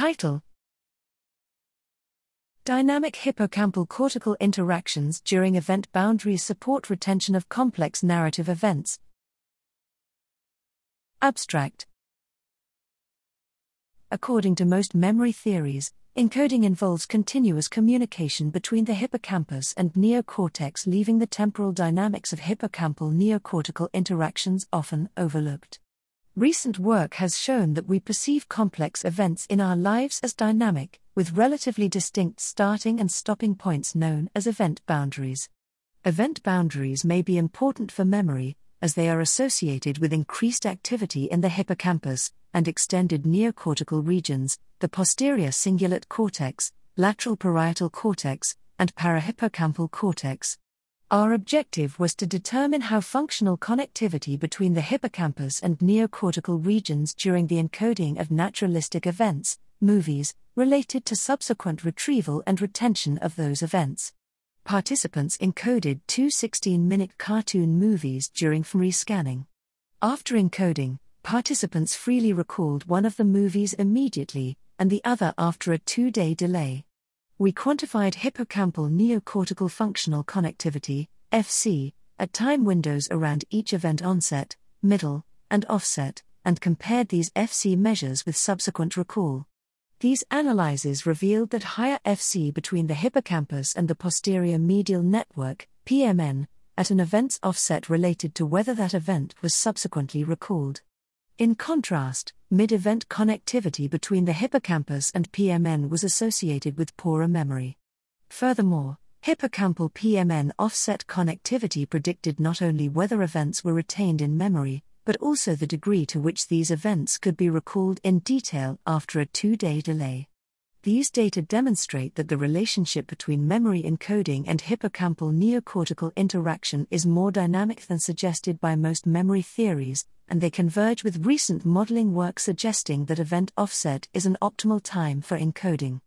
Title Dynamic hippocampal cortical interactions during event boundaries support retention of complex narrative events. Abstract According to most memory theories, encoding involves continuous communication between the hippocampus and neocortex, leaving the temporal dynamics of hippocampal neocortical interactions often overlooked. Recent work has shown that we perceive complex events in our lives as dynamic, with relatively distinct starting and stopping points known as event boundaries. Event boundaries may be important for memory, as they are associated with increased activity in the hippocampus and extended neocortical regions, the posterior cingulate cortex, lateral parietal cortex, and parahippocampal cortex. Our objective was to determine how functional connectivity between the hippocampus and neocortical regions during the encoding of naturalistic events, movies, related to subsequent retrieval and retention of those events participants encoded two 16 minute cartoon movies during fMRI scanning. After encoding, participants freely recalled one of the movies immediately, and the other after a two day delay. We quantified hippocampal neocortical functional connectivity, FC, at time windows around each event onset, middle, and offset, and compared these FC measures with subsequent recall. These analyses revealed that higher FC between the hippocampus and the posterior medial network, PMN, at an event's offset related to whether that event was subsequently recalled. In contrast, mid event connectivity between the hippocampus and PMN was associated with poorer memory. Furthermore, hippocampal PMN offset connectivity predicted not only whether events were retained in memory, but also the degree to which these events could be recalled in detail after a two day delay. These data demonstrate that the relationship between memory encoding and hippocampal neocortical interaction is more dynamic than suggested by most memory theories, and they converge with recent modeling work suggesting that event offset is an optimal time for encoding.